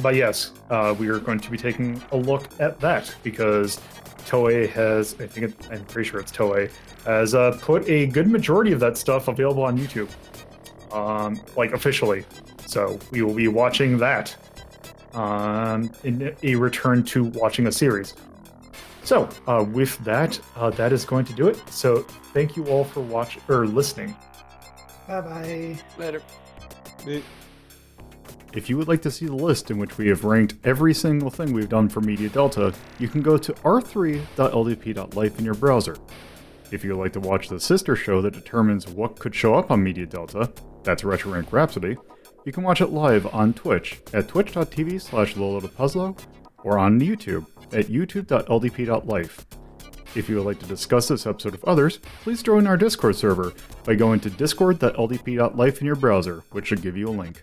but yes, uh, we are going to be taking a look at that because Toei has, I think, it, I'm pretty sure it's Toei, has uh, put a good majority of that stuff available on YouTube, um, like officially. So we will be watching that um, in a return to watching a series. So uh, with that, uh, that is going to do it. So thank you all for watching or listening. Bye bye. Later. it- If you would like to see the list in which we have ranked every single thing we've done for Media Delta, you can go to r3.ldp.life in your browser. If you would like to watch the sister show that determines what could show up on Media Delta, that's Retro Rank Rhapsody, you can watch it live on Twitch at twitch.tv slash Puzzlo or on YouTube at youtube.ldp.life. If you would like to discuss this episode with others, please join our Discord server by going to discord.ldp.life in your browser, which should give you a link.